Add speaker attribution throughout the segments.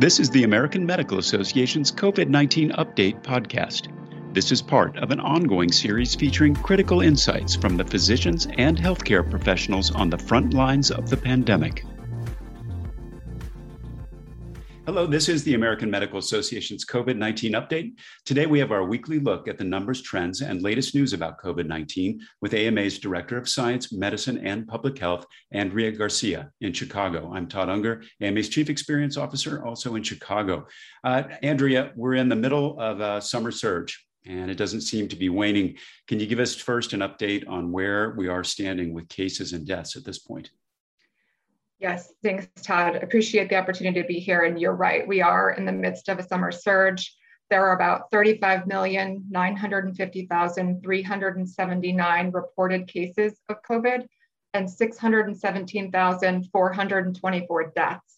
Speaker 1: This is the American Medical Association's COVID 19 Update podcast. This is part of an ongoing series featuring critical insights from the physicians and healthcare professionals on the front lines of the pandemic. Hello, this is the American Medical Association's COVID 19 update. Today, we have our weekly look at the numbers, trends, and latest news about COVID 19 with AMA's Director of Science, Medicine, and Public Health, Andrea Garcia in Chicago. I'm Todd Unger, AMA's Chief Experience Officer, also in Chicago. Uh, Andrea, we're in the middle of a summer surge and it doesn't seem to be waning. Can you give us first an update on where we are standing with cases and deaths at this point?
Speaker 2: Yes, thanks, Todd. Appreciate the opportunity to be here. And you're right, we are in the midst of a summer surge. There are about 35,950,379 reported cases of COVID and 617,424 deaths.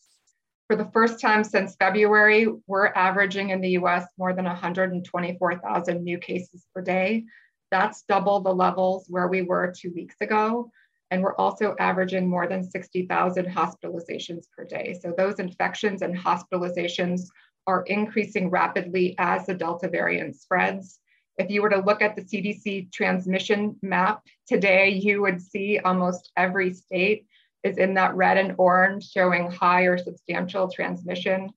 Speaker 2: For the first time since February, we're averaging in the US more than 124,000 new cases per day. That's double the levels where we were two weeks ago. And we're also averaging more than 60,000 hospitalizations per day. So those infections and hospitalizations are increasing rapidly as the Delta variant spreads. If you were to look at the CDC transmission map today, you would see almost every state is in that red and orange showing high or substantial transmission.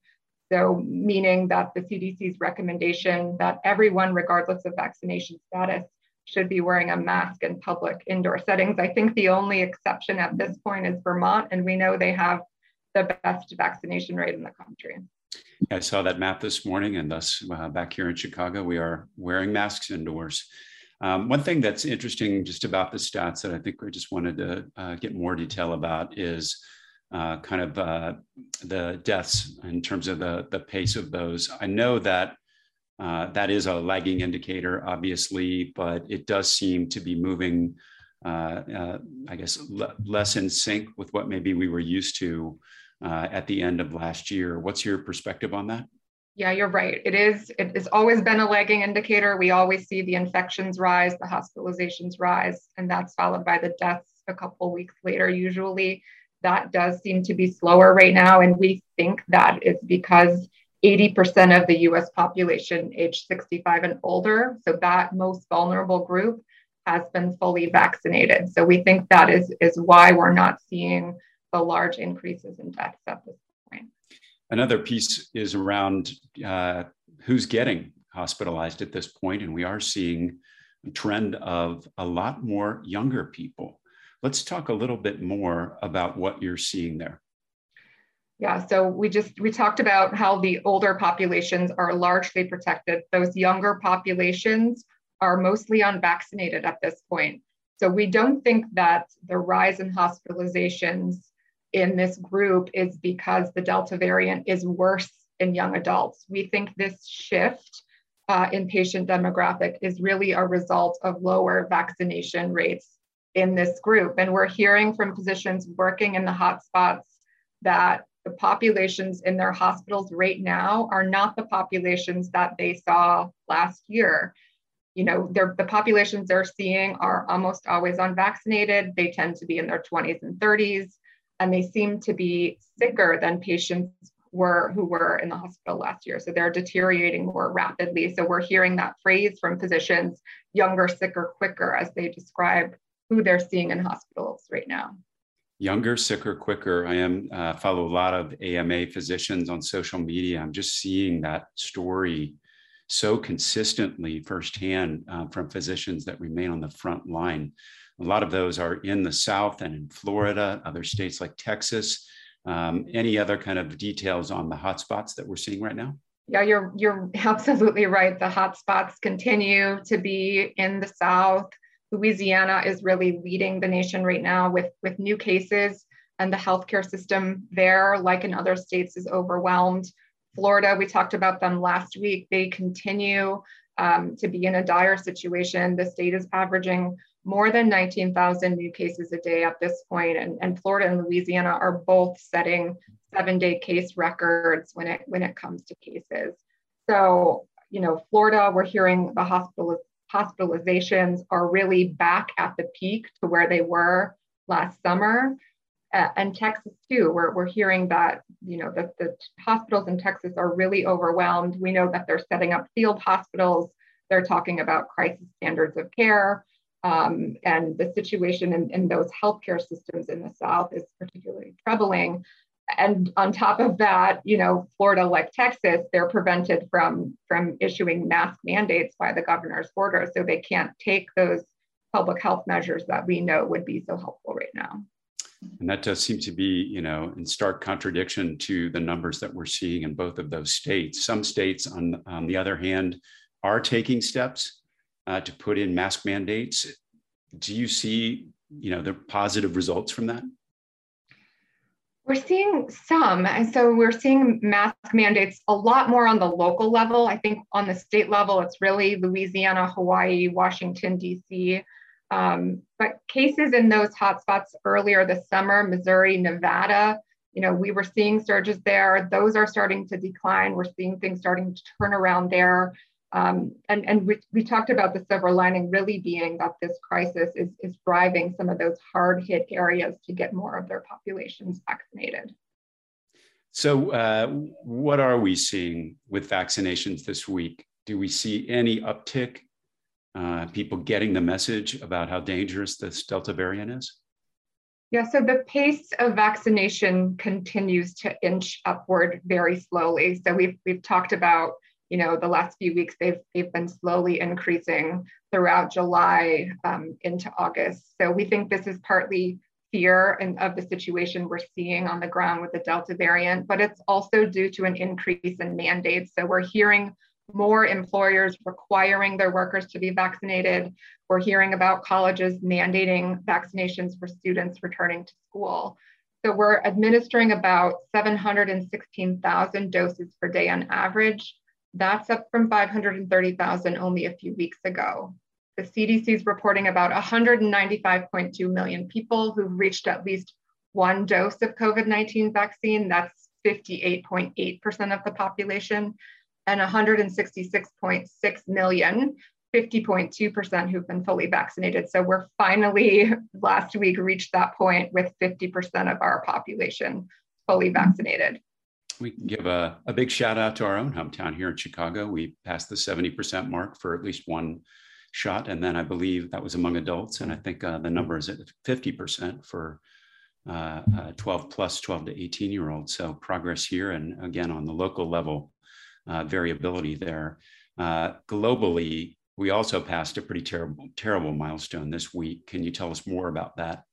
Speaker 2: So, meaning that the CDC's recommendation that everyone, regardless of vaccination status, should be wearing a mask in public indoor settings. I think the only exception at this point is Vermont, and we know they have the best vaccination rate in the country.
Speaker 1: I saw that map this morning, and thus uh, back here in Chicago, we are wearing masks indoors. Um, one thing that's interesting just about the stats that I think we just wanted to uh, get more detail about is uh, kind of uh, the deaths in terms of the, the pace of those. I know that uh, that is a lagging indicator, obviously, but it does seem to be moving, uh, uh, I guess, less in sync with what maybe we were used to uh, at the end of last year. What's your perspective on that?
Speaker 2: Yeah, you're right. It is. It has always been a lagging indicator. We always see the infections rise, the hospitalizations rise, and that's followed by the deaths a couple weeks later. Usually, that does seem to be slower right now, and we think that is because 80% of the US population age 65 and older. So that most vulnerable group has been fully vaccinated. So we think that is, is why we're not seeing the large increases in deaths at this point.
Speaker 1: Another piece is around uh, who's getting hospitalized at this point, and we are seeing a trend of a lot more younger people. Let's talk a little bit more about what you're seeing there.
Speaker 2: Yeah, so we just we talked about how the older populations are largely protected. Those younger populations are mostly unvaccinated at this point. So we don't think that the rise in hospitalizations in this group is because the Delta variant is worse in young adults. We think this shift uh, in patient demographic is really a result of lower vaccination rates in this group. And we're hearing from physicians working in the hotspots that the populations in their hospitals right now are not the populations that they saw last year. You know, the populations they're seeing are almost always unvaccinated. They tend to be in their 20s and 30s, and they seem to be sicker than patients were who were in the hospital last year. So they're deteriorating more rapidly. So we're hearing that phrase from physicians, younger, sicker, quicker, as they describe who they're seeing in hospitals right now
Speaker 1: younger, sicker, quicker. I am uh, follow a lot of AMA physicians on social media. I'm just seeing that story so consistently firsthand uh, from physicians that remain on the front line. A lot of those are in the South and in Florida, other states like Texas. Um, any other kind of details on the hotspots that we're seeing right now?
Speaker 2: Yeah, you're you're absolutely right. The hotspots continue to be in the South. Louisiana is really leading the nation right now with, with new cases, and the healthcare system there, like in other states, is overwhelmed. Florida, we talked about them last week, they continue um, to be in a dire situation. The state is averaging more than 19,000 new cases a day at this point, and, and Florida and Louisiana are both setting seven-day case records when it when it comes to cases. So, you know, Florida, we're hearing the hospital hospitalizations are really back at the peak to where they were last summer. and Texas too. We're, we're hearing that you know the, the hospitals in Texas are really overwhelmed. We know that they're setting up field hospitals. They're talking about crisis standards of care. Um, and the situation in, in those healthcare systems in the South is particularly troubling. And on top of that, you know, Florida, like Texas, they're prevented from, from issuing mask mandates by the governor's order. So they can't take those public health measures that we know would be so helpful right now.
Speaker 1: And that does seem to be, you know, in stark contradiction to the numbers that we're seeing in both of those states. Some states, on, on the other hand, are taking steps uh, to put in mask mandates. Do you see, you know, the positive results from that?
Speaker 2: We're seeing some. And so we're seeing mask mandates a lot more on the local level. I think on the state level, it's really Louisiana, Hawaii, Washington, D.C. Um, but cases in those hotspots earlier this summer, Missouri, Nevada, you know, we were seeing surges there. Those are starting to decline. We're seeing things starting to turn around there. Um, and and we, we talked about the silver lining really being that this crisis is, is driving some of those hard hit areas to get more of their populations vaccinated.
Speaker 1: So, uh, what are we seeing with vaccinations this week? Do we see any uptick uh, people getting the message about how dangerous this Delta variant is?
Speaker 2: Yeah, so the pace of vaccination continues to inch upward very slowly. So we've we've talked about, you know, the last few weeks they've they've been slowly increasing throughout July um, into August. So we think this is partly fear and of the situation we're seeing on the ground with the Delta variant, but it's also due to an increase in mandates. So we're hearing more employers requiring their workers to be vaccinated. We're hearing about colleges mandating vaccinations for students returning to school. So we're administering about 716,000 doses per day on average. That's up from 530,000 only a few weeks ago. The CDC is reporting about 195.2 million people who've reached at least one dose of COVID 19 vaccine. That's 58.8% of the population and 166.6 million, 50.2% who've been fully vaccinated. So we're finally last week reached that point with 50% of our population fully vaccinated.
Speaker 1: We can give a, a big shout out to our own hometown here in Chicago. We passed the 70% mark for at least one shot. And then I believe that was among adults. And I think uh, the number is at 50% for uh, uh, 12 plus 12 to 18 year olds. So progress here. And again, on the local level, uh, variability there. Uh, globally, we also passed a pretty terrible, terrible milestone this week. Can you tell us more about that?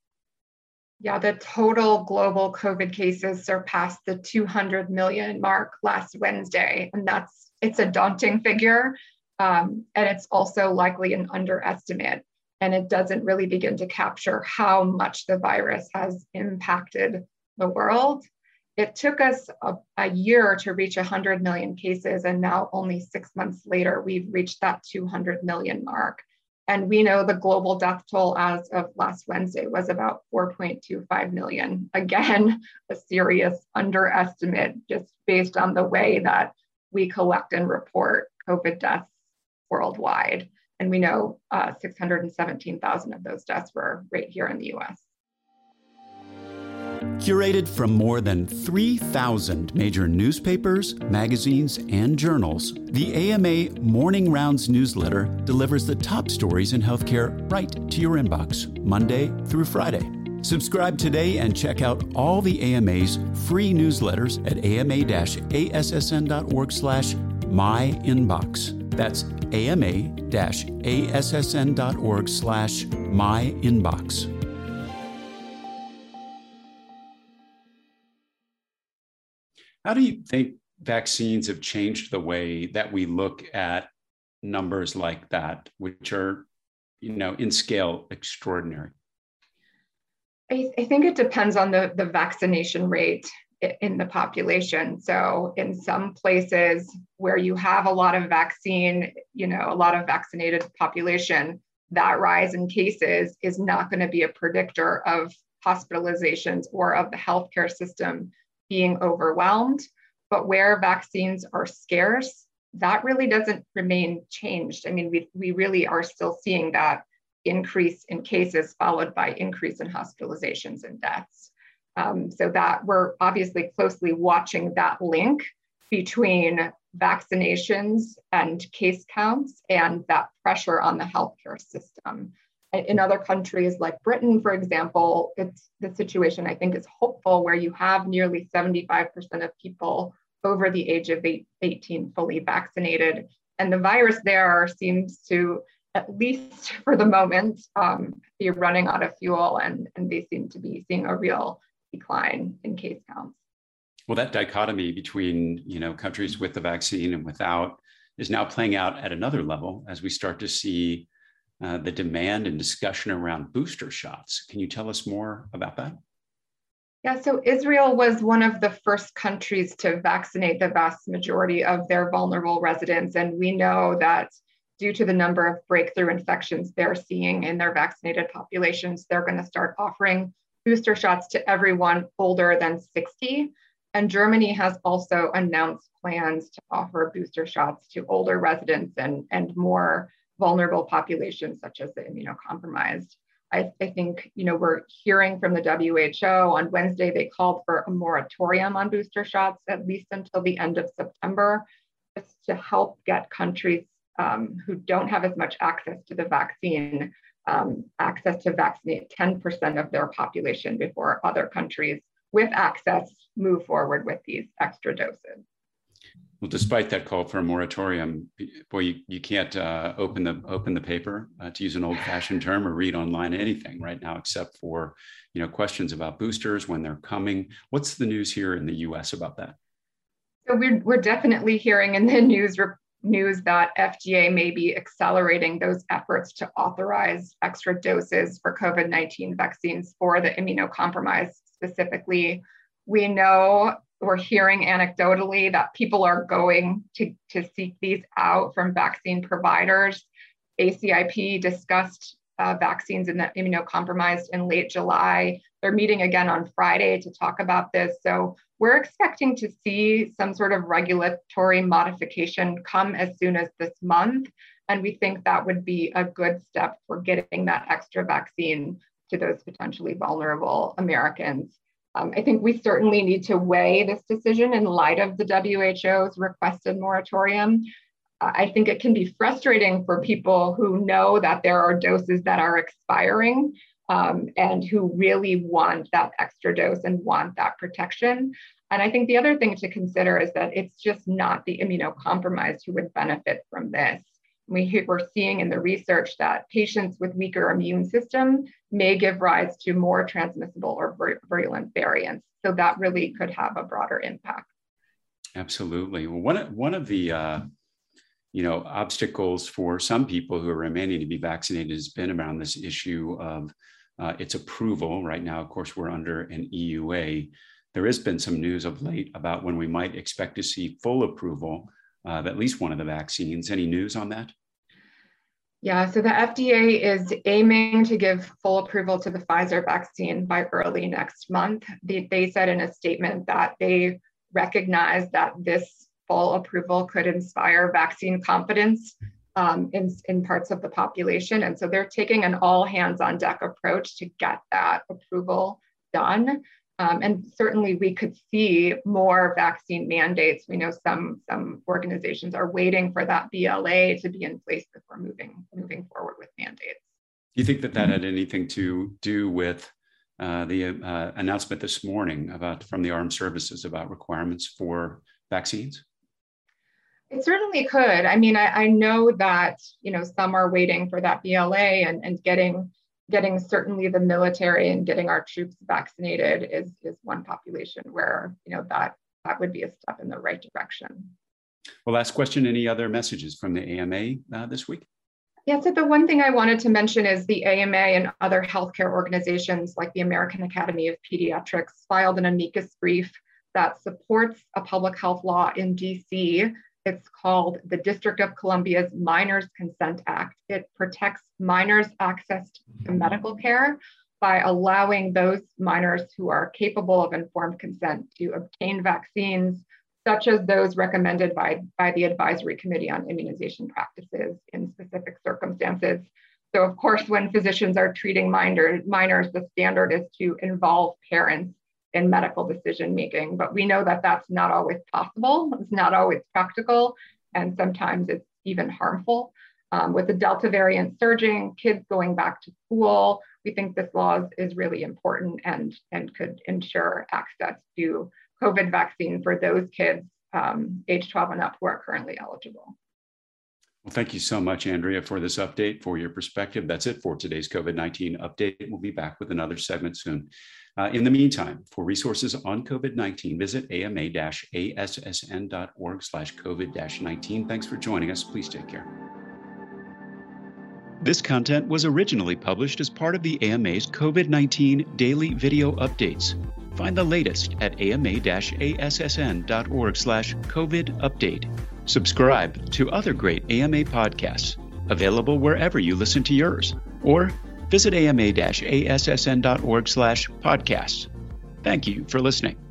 Speaker 2: Yeah, the total global COVID cases surpassed the 200 million mark last Wednesday, and that's it's a daunting figure, um, and it's also likely an underestimate. And it doesn't really begin to capture how much the virus has impacted the world it took us a, a, year to reach 100 million cases, and now only six months later, we've reached that 200 million mark. And we know the global death toll as of last Wednesday was about 4.25 million. Again, a serious underestimate just based on the way that we collect and report COVID deaths worldwide. And we know uh, 617,000 of those deaths were right here in the US.
Speaker 3: Curated from more than 3,000 major newspapers, magazines, and journals, the AMA Morning Rounds newsletter delivers the top stories in healthcare right to your inbox, Monday through Friday. Subscribe today and check out all the AMA's free newsletters at ama-assn.org slash myinbox. That's ama-assn.org slash myinbox.
Speaker 1: How do you think vaccines have changed the way that we look at numbers like that, which are, you know, in scale extraordinary?
Speaker 2: I, I think it depends on the, the vaccination rate in the population. So in some places where you have a lot of vaccine, you know, a lot of vaccinated population, that rise in cases is not going to be a predictor of hospitalizations or of the healthcare system being overwhelmed. But where vaccines are scarce, that really doesn't remain changed. I mean, we, we really are still seeing that increase in cases followed by increase in hospitalizations and deaths. Um, so that we're obviously closely watching that link between vaccinations and case counts and that pressure on the healthcare system. In other countries like Britain, for example, it's the situation I think is hopeful where you have nearly 75% of people over the age of 18 fully vaccinated. And the virus there seems to, at least for the moment, um, be running out of fuel and, and they seem to be seeing a real decline in case counts.
Speaker 1: Well, that dichotomy between you know countries with the vaccine and without is now playing out at another level as we start to see uh, the demand and discussion around booster shots. Can you tell us more about that?
Speaker 2: Yeah, so Israel was one of the first countries to vaccinate the vast majority of their vulnerable residents. And we know that due to the number of breakthrough infections they're seeing in their vaccinated populations, they're going to start offering booster shots to everyone older than 60. And Germany has also announced plans to offer booster shots to older residents and, and more vulnerable populations, such as the immunocompromised. I, I, think you know we're hearing from the WHO on Wednesday they called for a moratorium on booster shots at least until the end of September, just to help get countries um, who don't have as much access to the vaccine um, access to vaccinate 10% of their population before other countries with access move forward with these extra doses.
Speaker 1: Well, despite that call for a moratorium, boy, you, you can't uh, open the open the paper uh, to use an old-fashioned term or read online anything right now, except for you know questions about boosters when they're coming. What's the news here in the U.S. about that?
Speaker 2: So we're we're definitely hearing in the news news that FDA may be accelerating those efforts to authorize extra doses for COVID 19 vaccines for the immunocompromised specifically. We know we're hearing anecdotally that people are going to, to seek these out from vaccine providers. ACIP discussed uh, vaccines in the immunocompromised in late July. They're meeting again on Friday to talk about this. So we're expecting to see some sort of regulatory modification come as soon as this month. And we think that would be a good step for getting that extra vaccine to those potentially vulnerable Americans. Um, I think we certainly need to weigh this decision in light of the WHO's requested moratorium. Uh, I think it can be frustrating for people who know that there are doses that are expiring um, and who really want that extra dose and want that protection. And I think the other thing to consider is that it's just not the immunocompromised who would benefit from this we, we're seeing in the research that patients with weaker immune system may give rise to more transmissible or virulent variants. So that really could have a broader impact.
Speaker 1: Absolutely. Well, one, one of the uh, you know obstacles for some people who are remaining to be vaccinated has been around this issue of uh, its approval. Right now, of course, we're under an EUA. There has been some news of late about when we might expect to see full approval of at least one of the vaccines. Any news on that?
Speaker 2: Yeah, so the FDA is aiming to give full approval to the Pfizer vaccine by early next month. They, they said in a statement that they recognize that this full approval could inspire vaccine confidence um, in, in parts of the population. And so they're taking an all hands on deck approach to get that approval done. Um, and certainly we could see more vaccine mandates. We know some, some organizations are waiting for that BLA to be in place before moving, moving forward with mandates.
Speaker 1: Do you think that that had anything to do with uh, the uh, announcement this morning about from the armed services about requirements for vaccines?
Speaker 2: It certainly could. I mean, I, I know that you know some are waiting for that BLA and, and getting getting certainly the military and getting our troops vaccinated is, is one population where you know that that would be a step in the right direction.
Speaker 1: Well, last question. Any other messages from the AMA uh, this week?
Speaker 2: Yeah, so the one thing I wanted to mention is the AMA and other healthcare organizations like the American Academy of Pediatrics filed an amicus brief that supports a public health law in DC it's called the District of Columbia's Minors Consent Act. It protects minors' access to mm-hmm. medical care by allowing those minors who are capable of informed consent to obtain vaccines, such as those recommended by, by the Advisory Committee on Immunization Practices in specific circumstances. So, of course, when physicians are treating minor, minors, the standard is to involve parents in medical decision making. But we know that that's not always possible, it's not always practical, and sometimes it's even harmful. Um, with the Delta variant surging, kids going back to school, we think this law is, really important and, and could ensure access to COVID vaccine for those kids um, age 12 and up who are currently eligible.
Speaker 1: Well, thank you so much, Andrea, for this update, for your perspective. That's it for today's COVID 19 update. We'll be back with another segment soon. Uh, in the meantime, for resources on COVID 19, visit ama assn.org slash COVID 19. Thanks for joining us. Please take care.
Speaker 3: This content was originally published as part of the AMA's COVID 19 daily video updates. Find the latest at ama-assn.org slash COVID update. Subscribe to other great AMA podcasts, available wherever you listen to yours, or visit ama-assn.org slash podcasts. Thank you for listening.